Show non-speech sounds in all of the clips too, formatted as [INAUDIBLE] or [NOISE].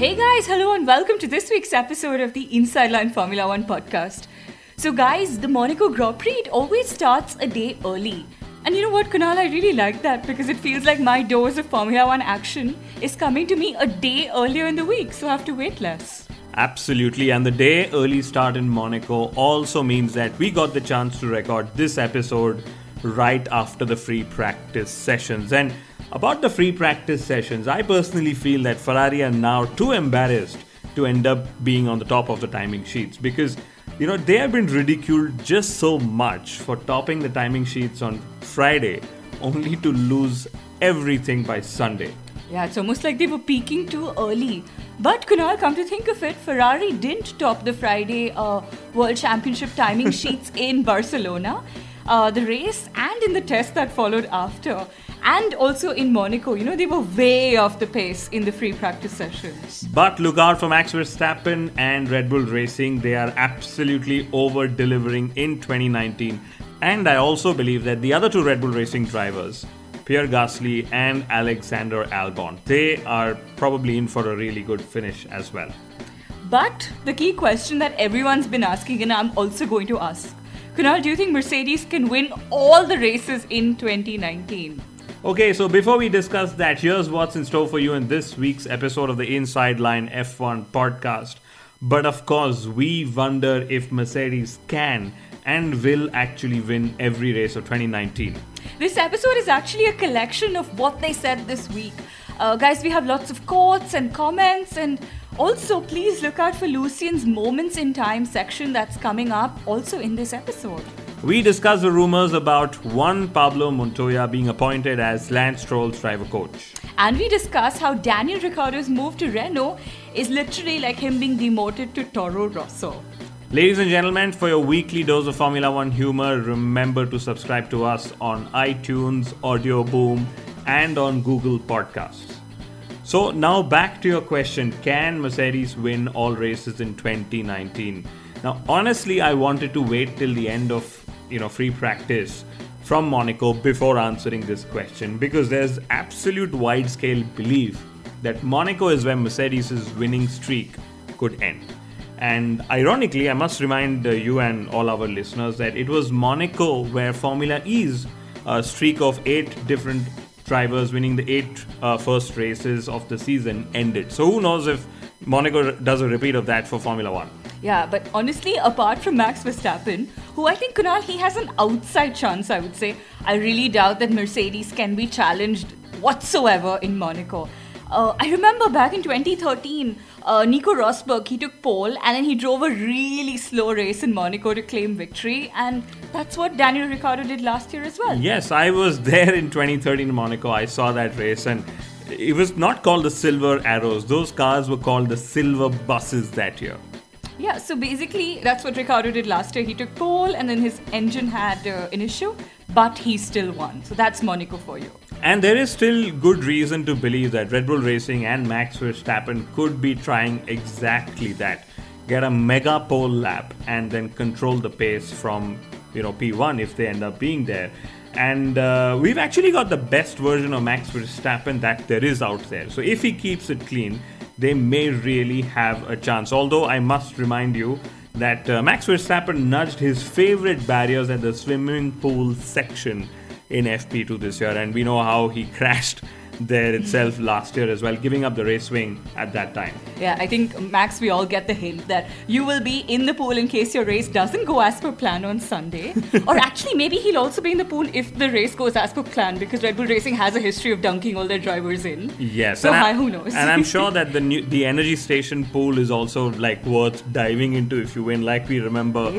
Hey guys, hello and welcome to this week's episode of the Inside Line Formula One podcast. So, guys, the Monaco Grand Prix always starts a day early. And you know what, Kunal, I really like that because it feels like my dose of Formula One action is coming to me a day earlier in the week, so I have to wait less. Absolutely, and the day early start in Monaco also means that we got the chance to record this episode right after the free practice sessions. And about the free practice sessions, I personally feel that Ferrari are now too embarrassed to end up being on the top of the timing sheets because you know they have been ridiculed just so much for topping the timing sheets on Friday only to lose everything by Sunday. Yeah, it's almost like they were peaking too early. But Kunal, come to think of it, Ferrari didn't top the Friday uh, World Championship timing [LAUGHS] sheets in Barcelona, uh, the race, and in the test that followed after and also in Monaco. You know, they were way off the pace in the free practice sessions. But look out for Max Verstappen and Red Bull Racing. They are absolutely over delivering in 2019. And I also believe that the other two Red Bull Racing drivers, Pierre Gasly and Alexander Albon, they are probably in for a really good finish as well. But the key question that everyone's been asking, and I'm also going to ask Kunal, do you think Mercedes can win all the races in 2019? Okay, so before we discuss that, here's what's in store for you in this week's episode of the Inside Line F1 podcast. But of course, we wonder if Mercedes can and will actually win every race of 2019. This episode is actually a collection of what they said this week. Uh, guys, we have lots of quotes and comments, and also please look out for Lucian's Moments in Time section that's coming up also in this episode. We discuss the rumors about Juan Pablo Montoya being appointed as Lance Stroll's driver coach. And we discuss how Daniel Ricciardo's move to Renault is literally like him being demoted to Toro Rosso. Ladies and gentlemen, for your weekly dose of Formula One humor, remember to subscribe to us on iTunes, Audio Boom, and on Google Podcasts. So, now back to your question can Mercedes win all races in 2019? Now, honestly, I wanted to wait till the end of you know free practice from Monaco before answering this question because there's absolute wide scale belief that Monaco is where Mercedes' winning streak could end. And ironically, I must remind uh, you and all our listeners that it was Monaco where Formula E's uh, streak of eight different drivers winning the eight uh, first races of the season ended. So who knows if Monaco does a repeat of that for Formula One? Yeah, but honestly, apart from Max Verstappen, who I think Kunal he has an outside chance, I would say. I really doubt that Mercedes can be challenged whatsoever in Monaco. Uh, I remember back in 2013, uh, Nico Rosberg he took pole and then he drove a really slow race in Monaco to claim victory, and that's what Daniel Ricciardo did last year as well. Yes, I was [LAUGHS] there in 2013 in Monaco. I saw that race and. It was not called the Silver Arrows. Those cars were called the Silver Buses that year. Yeah, so basically, that's what Ricciardo did last year. He took pole and then his engine had uh, an issue, but he still won. So that's Monaco for you. And there is still good reason to believe that Red Bull Racing and Max Verstappen could be trying exactly that. Get a mega pole lap and then control the pace from, you know, P1 if they end up being there. And uh, we've actually got the best version of Max Verstappen that there is out there. So if he keeps it clean, they may really have a chance. Although I must remind you that uh, Max Verstappen nudged his favorite barriers at the swimming pool section in FP2 this year, and we know how he crashed there itself last year as well, giving up the race wing at that time. Yeah, I think, Max, we all get the hint that you will be in the pool in case your race doesn't go as per plan on Sunday. [LAUGHS] or actually, maybe he'll also be in the pool if the race goes as per plan because Red Bull Racing has a history of dunking all their drivers in. Yes, So and I- hi, who knows? and I'm sure [LAUGHS] that the new, the energy station pool is also like worth diving into if you win. Like we remember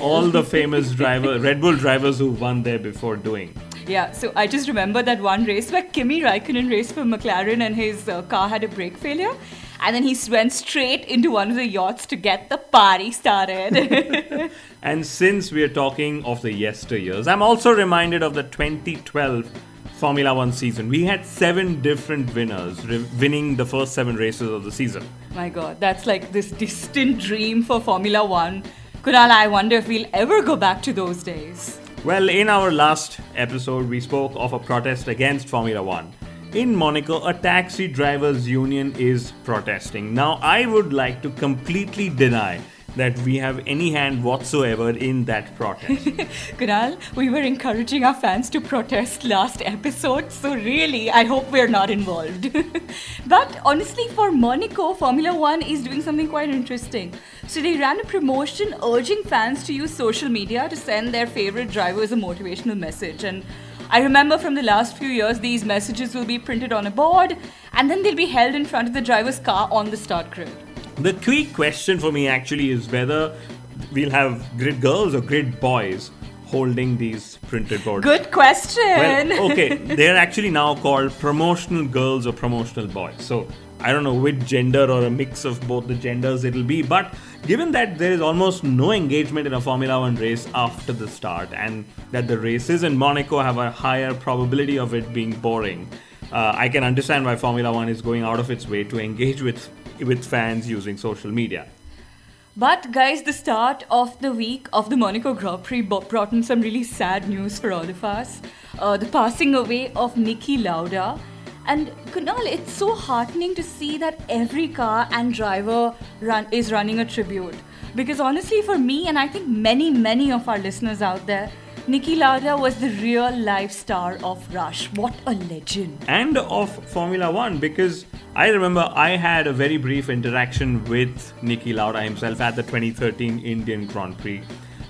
all the famous [LAUGHS] driver Red Bull drivers who won there before doing. Yeah, so I just remember that one race where Kimi Raikkonen raced for McLaren and his uh, car had a brake failure. And then he went straight into one of the yachts to get the party started. [LAUGHS] And since we are talking of the yesteryears, I'm also reminded of the 2012 Formula One season. We had seven different winners re- winning the first seven races of the season. My god, that's like this distant dream for Formula One. Kunal, I wonder if we'll ever go back to those days. Well, in our last episode, we spoke of a protest against Formula One. In Monaco, a taxi drivers' union is protesting. Now, I would like to completely deny that we have any hand whatsoever in that protest. [LAUGHS] Kunal, we were encouraging our fans to protest last episode, so really, I hope we're not involved. [LAUGHS] but honestly, for Monaco, Formula One is doing something quite interesting. So they ran a promotion urging fans to use social media to send their favorite drivers a motivational message. And I remember from the last few years, these messages will be printed on a board and then they'll be held in front of the driver's car on the start grid. The key question for me actually is whether we'll have grid girls or grid boys holding these printed boards. Good question. Well, [LAUGHS] okay, they're actually now called promotional girls or promotional boys. So I don't know which gender or a mix of both the genders it'll be, but given that there is almost no engagement in a Formula One race after the start, and that the races in Monaco have a higher probability of it being boring, uh, I can understand why Formula One is going out of its way to engage with with fans using social media. But guys, the start of the week of the Monaco Grand Prix brought in some really sad news for all of us. Uh, the passing away of Niki Lauda. And Kunal, it's so heartening to see that every car and driver run is running a tribute. Because honestly, for me and I think many, many of our listeners out there, Niki Lauda was the real life star of Rush. What a legend! and of Formula One because I remember I had a very brief interaction with Niki Lauda himself at the 2013 Indian Grand Prix.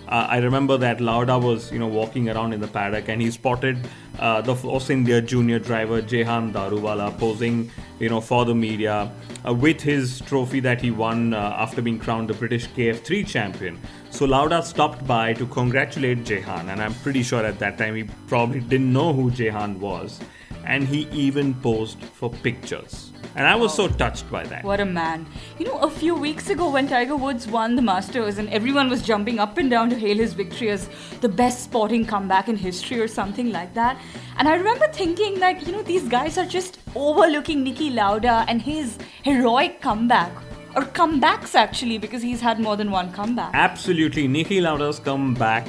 Uh, I remember that Lauda was, you know, walking around in the paddock and he spotted uh, the Force India junior driver Jehan Daruvala posing, you know, for the media uh, with his trophy that he won uh, after being crowned the British KF3 champion. So Lauda stopped by to congratulate Jehan, and I'm pretty sure at that time he probably didn't know who Jehan was, and he even posed for pictures. And I was so touched by that. What a man. You know, a few weeks ago when Tiger Woods won the Masters and everyone was jumping up and down to hail his victory as the best sporting comeback in history or something like that. And I remember thinking, like, you know, these guys are just overlooking Niki Lauda and his heroic comeback. Or comebacks, actually, because he's had more than one comeback. Absolutely, Niki Lauda's comeback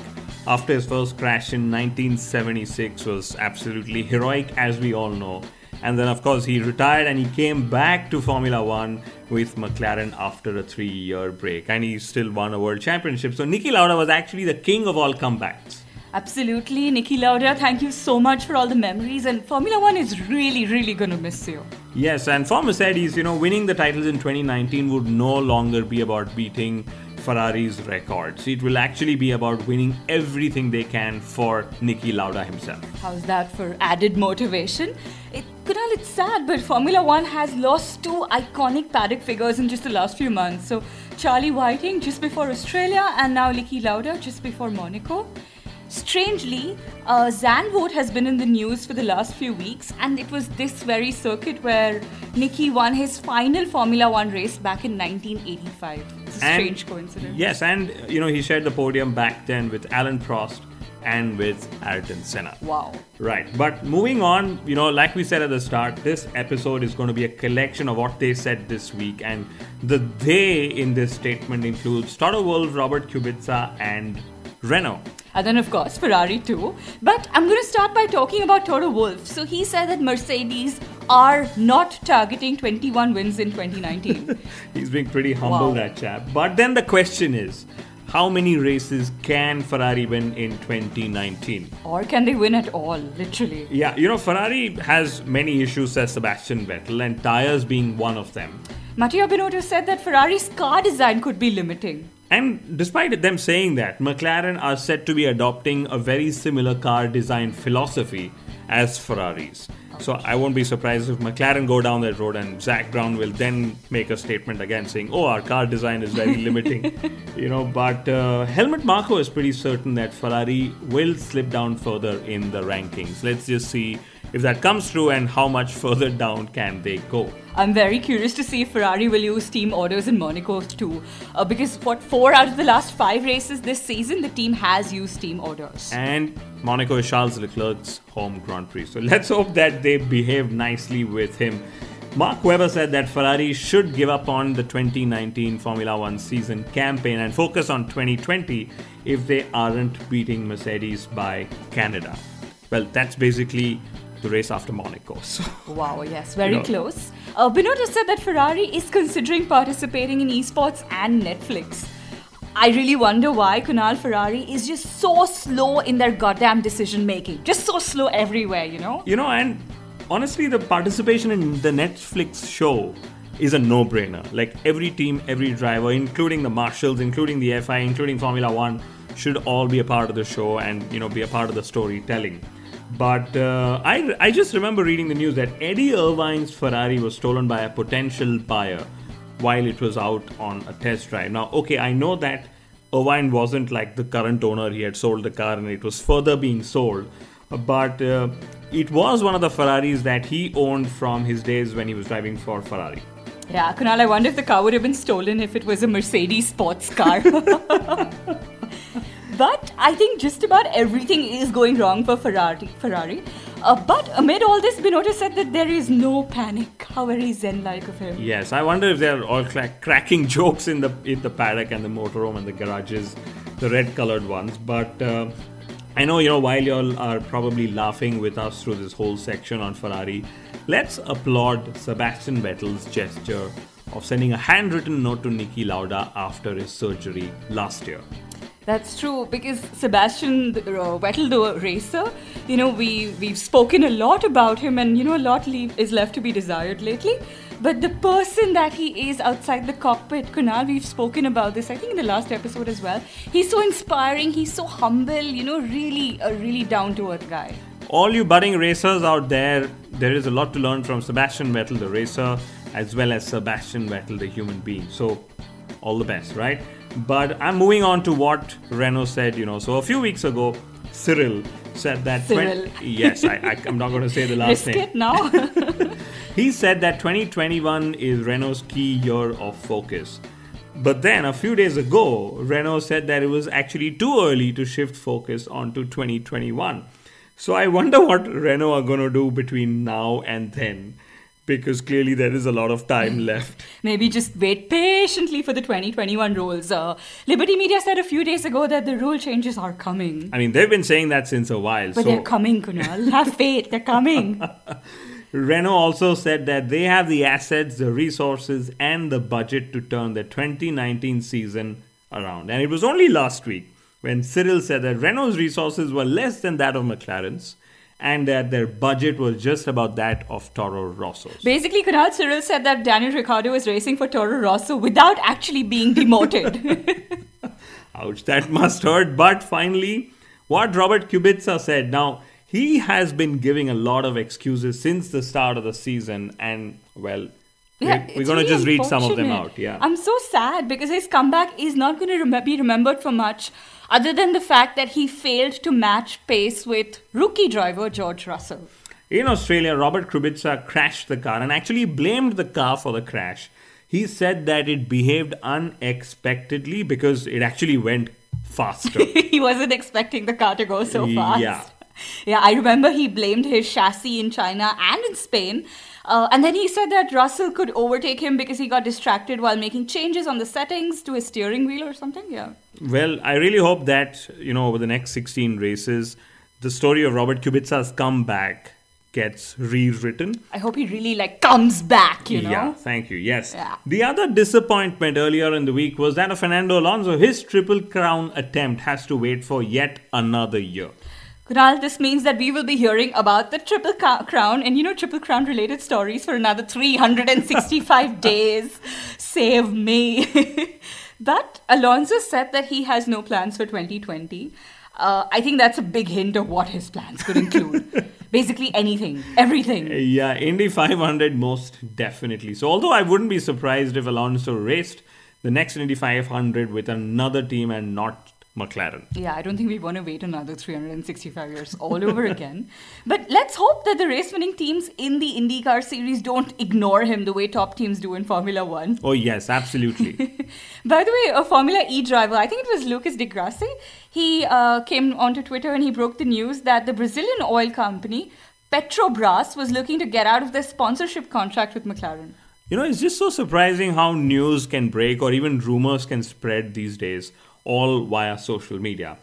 after his first crash in 1976 was absolutely heroic, as we all know. And then, of course, he retired and he came back to Formula One with McLaren after a three year break. And he still won a world championship. So, Niki Lauda was actually the king of all comebacks. Absolutely. Niki Lauda, thank you so much for all the memories. And Formula One is really, really going to miss you. Yes, and for Mercedes, you know, winning the titles in 2019 would no longer be about beating Ferrari's records. It will actually be about winning everything they can for Niki Lauda himself. How's that for added motivation? It, Kunal, it's sad, but Formula One has lost two iconic paddock figures in just the last few months. So, Charlie Whiting just before Australia, and now Niki Lauda just before Monaco. Strangely, uh, Zandvoort has been in the news for the last few weeks, and it was this very circuit where Niki won his final Formula One race back in 1985. It's a And- strange coincidence. Yes, and you know, he shared the podium back then with Alain Prost and with Ayrton Senna. Wow. Right, but moving on, you know, like we said at the start, this episode is going to be a collection of what they said this week, and the they in this statement includes Toto Wolff, Robert Kubica, and Renault. And then, of course, Ferrari too. But I'm going to start by talking about Toto Wolff. So he said that Mercedes are not targeting 21 wins in 2019. [LAUGHS] He's being pretty humble, Wow. that chap. But then the question is how many races can Ferrari win in 2019? Or can they win at all, literally? Yeah, you know, Ferrari has many issues, says Sebastian Vettel, and tires being one of them. Matteo Binotto said that Ferrari's car design could be limiting. And despite them saying that, McLaren are said to be adopting a very similar car design philosophy as Ferraris. So I won't be surprised if McLaren go down that road and Zak Brown will then make a statement again saying, "Oh, our car design is very limiting," [LAUGHS] you know. But uh, Helmut Marko is pretty certain that Ferrari will slip down further in the rankings. Let's just see if that comes true and how much further down can they go. I'm very curious to see if Ferrari will use team orders in Monaco too. Uh, because what four out of the last five races this season, the team has used team orders. And Monaco is Charles Leclerc's home Grand Prix. So let's hope that they behave nicely with him. Mark Webber said that Ferrari should give up on the 2019 Formula One season campaign and focus on 2020 if they aren't beating Mercedes by Canada. Well, that's basically the race after Monaco. So, wow, yes, very You know. close. Uh, Binotto said that Ferrari is considering participating in esports and Netflix. I really wonder why Kunal Ferrari is just so slow in their goddamn decision making. Just so slow everywhere, you know? you know, and honestly, the participation in the Netflix show is a no brainer. Like every team, every driver, including the marshals, including the FI, including Formula One, should all be a part of the show and, you know, be a part of the storytelling. But uh, I, I just remember reading the news that Eddie Irvine's Ferrari was stolen by a potential buyer while it was out on a test drive. Now, okay, I know that Irvine wasn't like the current owner, he had sold the car and it was further being sold. But uh, it was one of the Ferraris that he owned from his days when he was driving for Ferrari. Yeah, Kunal, I wonder if the car would have been stolen if it was a Mercedes sports car. [LAUGHS] [LAUGHS] but I think just about everything is going wrong for Ferrari. Ferrari. Uh, but amid all this, Binotto said that there is no panic. How very zen-like of him. Yes, I wonder if they're all cracking [LAUGHS] jokes in the in the paddock and the motorhome and the garages, the red-colored ones. But uh, I know you know while y'all are probably laughing with us through this whole section on Ferrari, let's applaud Sebastian Vettel's gesture of sending a handwritten note to Niki Lauda after his surgery last year. That's true because Sebastian uh, Vettel, the racer, you know, we we've spoken a lot about him, and you know, a lot le- is left to be desired lately. But the person that he is outside the cockpit, Kunal, we've spoken about this. I think in the last episode as well. He's so inspiring. He's so humble. You know, really a really down to earth guy. All you budding racers out there, there is a lot to learn from Sebastian Vettel, the racer, as well as Sebastian Vettel, the human being. So, all the best, right? But I'm moving on to what Renault said, you know. So, a few weeks ago, Cyril said that. Cyril. [LAUGHS] yes, I, I'm not going to say the last Risk name. now. [LAUGHS] He said that 2021 is Renault's key year of focus. But then a few days ago, Renault said that it was actually too early to shift focus onto 2021. So I wonder what Renault are going to do between now and then because clearly there is a lot of time [LAUGHS] left. Maybe just wait patiently for the 2021 rules. Uh, Liberty Media said a few days ago that the rule changes are coming. I mean, they've been saying that since a while. But so they're coming, Kunal. [LAUGHS] Have faith, they're coming. [LAUGHS] Renault also said that they have the assets, the resources, and the budget to turn the 2019 season around. And it was only last week when Cyril said that Renault's resources were less than that of McLaren's and that their budget was just about that of Toro Rosso. Basically, Kunal Cyril said that Daniel Ricciardo is racing for Toro Rosso without actually being demoted. [LAUGHS] Ouch, that must hurt. But finally, what Robert Kubica said. Now, he has been giving a lot of excuses since the start of the season, and well, we're, we're going to really just read some of them out. Yeah. I'm so sad because his comeback is not going to rem- be remembered for much other than the fact that he failed to match pace with rookie driver George Russell. In Australia, Robert Kubica crashed the car and actually blamed the car for the crash. He said that it behaved unexpectedly because it actually went faster. [LAUGHS] he wasn't expecting the car to go so fast. Yeah. Yeah, I remember he blamed his chassis in China and in Spain. Uh, and then he said that Russell could overtake him because he got distracted while making changes on the settings to his steering wheel or something. Yeah. well, I really hope that, you know, over the next 16 races, the story of Robert Kubica's comeback gets rewritten. I hope he really like comes back, you know. Yeah, thank you. Yes. Yeah. The other disappointment earlier in the week was that of Fernando Alonso. His triple crown attempt has to wait for yet another year. Kunal, this means that we will be hearing about the Triple Crown and, you know, Triple Crown related stories for another 365 [LAUGHS] days. Save me. [LAUGHS] but Alonso said that he has no plans for 2020. Uh, I think that's a big hint of what his plans could include. [LAUGHS] Basically, anything, everything. Yeah, Indy 500 most definitely. So, although I wouldn't be surprised if Alonso raced the next Indy 500 with another team and not McLaren. Yeah, I don't think we want to wait another 365 years all over [LAUGHS] again. But let's hope that the race winning teams in the IndyCar series don't ignore him the way top teams do in Formula One. Oh, yes, absolutely. [LAUGHS] By the way, a Formula E driver, I think it was Lucas Di Grassi, he uh, came onto Twitter and he broke the news that the Brazilian oil company Petrobras was looking to get out of their sponsorship contract with McLaren. You know, it's just so surprising how news can break or even rumors can spread these days, all via social media.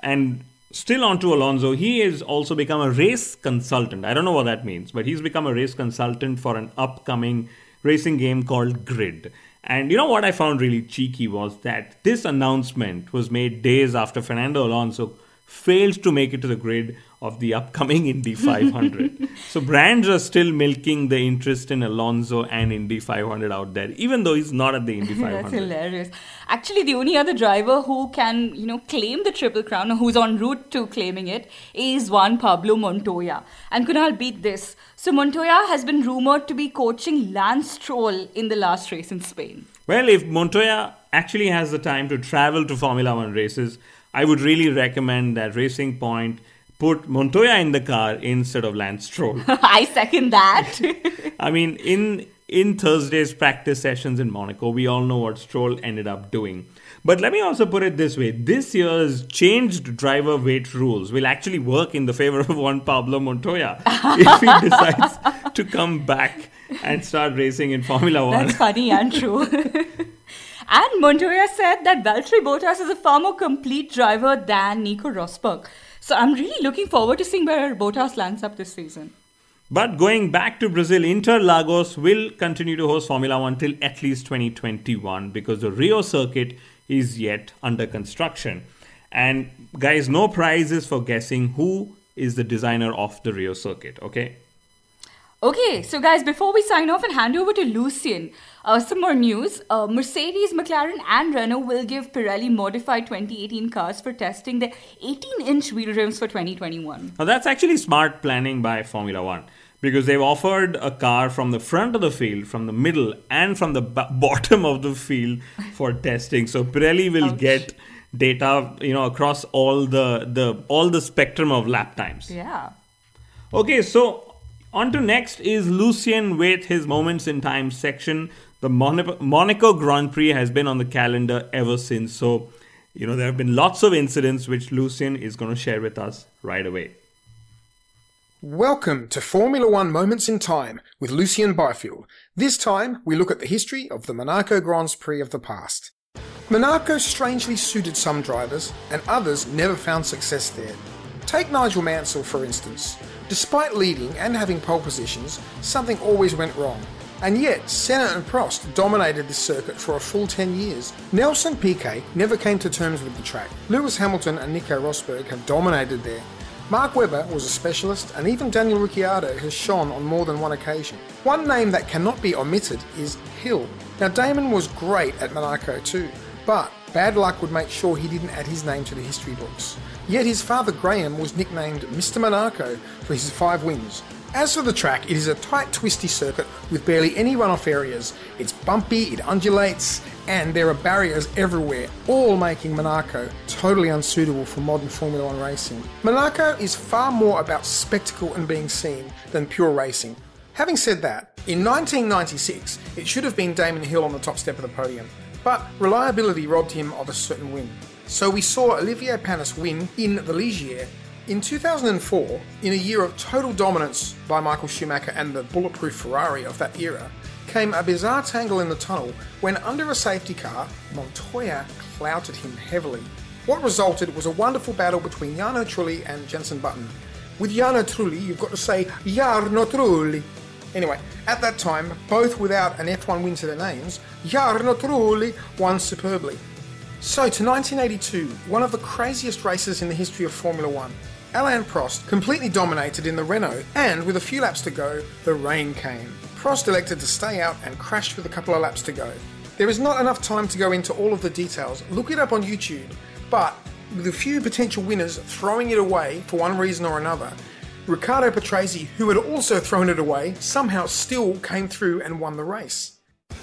And still on to Alonso, he has also become a race consultant. I don't know what that means, but he's become a race consultant for an upcoming racing game called Grid. And you know what I found really cheeky was that this announcement was made days after Fernando Alonso failed to make it to the grid of the upcoming Indy 500. [LAUGHS] so brands are still milking the interest in Alonso and Indy 500 out there, even though he's not at the Indy 500. [LAUGHS] That's hilarious. Actually, the only other driver who can, you know, claim the Triple Crown or who's en route to claiming it is Juan Pablo Montoya. And Kunal beat this. So Montoya has been rumored to be coaching Lance Stroll in the last race in Spain. Well, if Montoya actually has the time to travel to Formula One races, I would really recommend that Racing Point put Montoya in the car instead of Lance Stroll. [LAUGHS] I second that. [LAUGHS] I mean, in in Thursday's practice sessions in Monaco, we all know what Stroll ended up doing. But let me also put it this way: this year's changed driver weight rules will actually work in the favor of Juan Pablo Montoya [LAUGHS] if he decides to come back and start racing in Formula One. That's funny and true. And Montoya said that Valtteri Bottas is a far more complete driver than Nico Rosberg. So I'm really looking forward to seeing where Bottas lands up this season. But going back to Brazil, Interlagos will continue to host Formula One till at least 2021 because the Rio circuit is yet under construction. And guys, no prizes for guessing who is the designer of the Rio circuit, okay? Okay, so guys, before we sign off and hand over to Lucian, uh, some more news. Uh, Mercedes, McLaren, and Renault will give Pirelli modified 2018 cars for testing their 18 inch wheel rims for 2021. Now, that's actually smart planning by Formula One because they've offered a car from the front of the field, from the middle, and from the b- bottom of the field for [LAUGHS] testing. So Pirelli will Ouch. get data, you know, across all the the all the spectrum of lap times. Yeah. Okay, so on to next is Lucien with his moments in time section. The Monaco Grand Prix has been on the calendar ever since. So, you know, there have been lots of incidents which Lucien is going to share with us right away. Welcome to Formula One Moments in Time with Lucien Byfield. This time, we look at the history of the Monaco Grand Prix of the past. Monaco strangely suited some drivers, and others never found success there. Take Nigel Mansell, for instance. Despite leading and having pole positions, something always went wrong. And yet, Senna and Prost dominated this circuit for a full 10 years. Nelson Piquet never came to terms with the track. Lewis Hamilton and Nico Rosberg have dominated there. Mark Webber was a specialist, and even Daniel Ricciardo has shone on more than one occasion. One name that cannot be omitted is Hill. Now, Damon was great at Monaco too, but bad luck would make sure he didn't add his name to the history books. Yet his father Graham was nicknamed Mr. Monaco for his five wins. As for the track, it is a tight, twisty circuit with barely any runoff areas. It's bumpy, it undulates, and there are barriers everywhere, all making Monaco totally unsuitable for modern Formula One racing. Monaco is far more about spectacle and being seen than pure racing. Having said that, in 1996, it should have been Damon Hill on the top step of the podium, but reliability robbed him of a certain win. So we saw Olivier Panis win in the Ligier. In 2004, in a year of total dominance by Michael Schumacher and the bulletproof Ferrari of that era, came a bizarre tangle in the tunnel when, under a safety car, Montoya clouted him heavily. What resulted was a wonderful battle between Jarno Trulli and Jenson Button. With Jarno Trulli, you've got to say Jarno Trulli. Anyway, at that time, both without an F1 win to their names, Jarno Trulli won superbly. So to 1982, one of the craziest races in the history of Formula One. Alain Prost completely dominated in the Renault, and with a few laps to go, the rain came. Prost elected to stay out and crashed with a couple of laps to go. There is not enough time to go into all of the details, look it up on YouTube, but with a few potential winners throwing it away for one reason or another, Riccardo Patrese, who had also thrown it away, somehow still came through and won the race.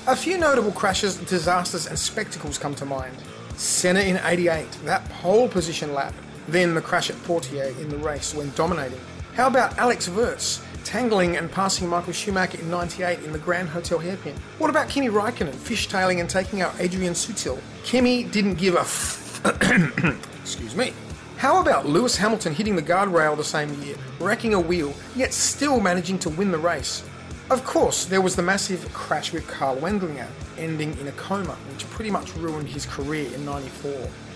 A few notable crashes, disasters, and spectacles come to mind. Senna in 88, that pole position lap, then the crash at Portier in the race when dominating. How about Alex Wurz, tangling and passing Michael Schumacher in 98 in the Grand Hotel hairpin? What about Kimi Raikkonen fishtailing and taking out Adrian Sutil? Kimi didn't give a f- [COUGHS] excuse me. How about Lewis Hamilton hitting the guardrail the same year, wrecking a wheel, yet still managing to win the race? Of course, there was the massive crash with Karl Wendlinger, ending in a coma, which pretty much ruined his career in 94.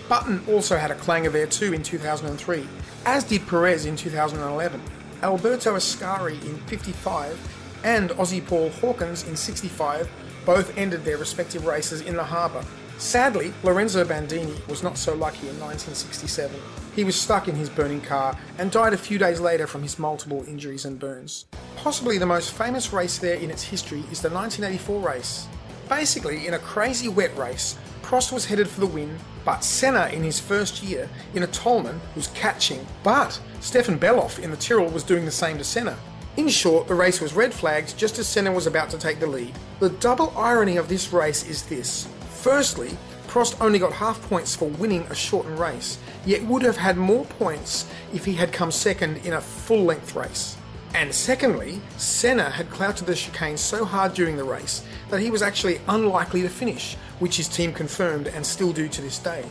Button also had a clanger there too in 2003, as did Perez in 2011, Alberto Ascari in 55, and Aussie Paul Hawkins in 65 both ended their respective races in the harbour. Sadly, Lorenzo Bandini was not so lucky in 1967. He was stuck in his burning car and died a few days later from his multiple injuries and burns. Possibly the most famous race there in its history is the 1984 race. Basically, in a crazy wet race, Prost was headed for the win, but Senna in his first year in a Toleman was catching, but Stefan Bellof in the Tyrrell was doing the same to Senna. In short, the race was red flagged just as Senna was about to take the lead. The double irony of this race is this. Firstly, Prost only got half points for winning a shortened race, yet would have had more points if he had come second in a full length race. And secondly, Senna had clouted the chicane so hard during the race that he was actually unlikely to finish, which his team confirmed and still do to this day.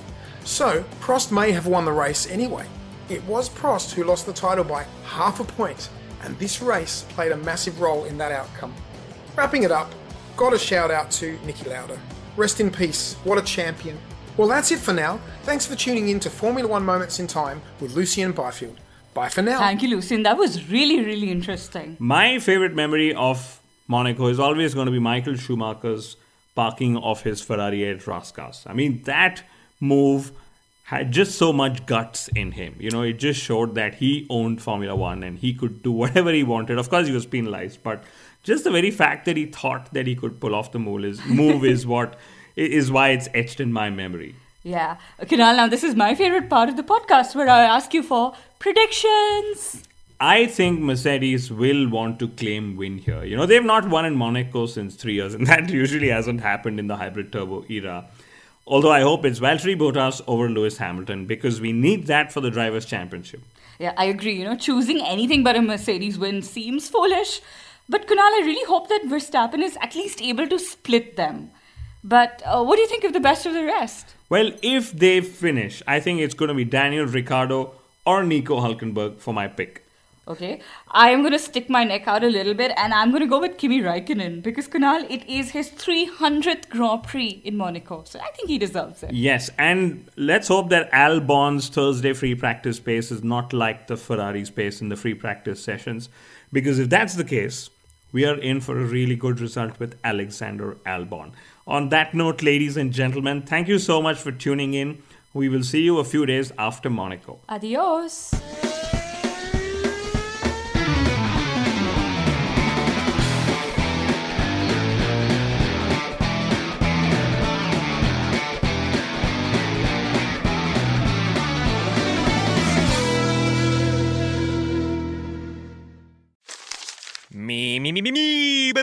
So, Prost may have won the race anyway. It was Prost who lost the title by half a point, and this race played a massive role in that outcome. Wrapping it up, got a shout out to Niki Lauda. Rest in peace, what a champion. Well, that's it for now. Thanks for tuning in to Formula One Moments in Time with Lucian Byfield. Bye for now. Thank you, Lucian. That was really, really interesting. My favorite memory of Monaco is always going to be Michael Schumacher's parking of his Ferrari at Rascasse. I mean, that move had just so much guts in him. You know, it just showed that he owned Formula One and he could do whatever he wanted. Of course, he was penalized, but just the very fact that he thought that he could pull off the move is, move is [LAUGHS] what is why it's etched in my memory. Yeah. Kunal, now this is my favorite part of the podcast where I ask you for predictions. I think Mercedes will want to claim win here. You know, they've not won in Monaco since three years, and [LAUGHS] that usually hasn't happened in the hybrid turbo era. Although I hope it's Valtteri Bottas over Lewis Hamilton because we need that for the Drivers' Championship. Yeah, I agree. You know, choosing anything but a Mercedes win seems foolish. But Kunal, I really hope that Verstappen is at least able to split them. But uh, what do you think of the best of the rest? Well, if they finish, I think it's going to be Daniel Ricciardo or Nico Hulkenberg for my pick. Okay, I am going to stick my neck out a little bit and I'm going to go with Kimi Raikkonen because Kunal, it is his 300th Grand Prix in Monaco. So I think he deserves it. Yes, and let's hope that Albon's Thursday free practice pace is not like the Ferrari's pace in the free practice sessions. Because if that's the case, we are in for a really good result with Alexander Albon. On that note, ladies and gentlemen, thank you so much for tuning in. We will see you a few days after Monaco. Adios.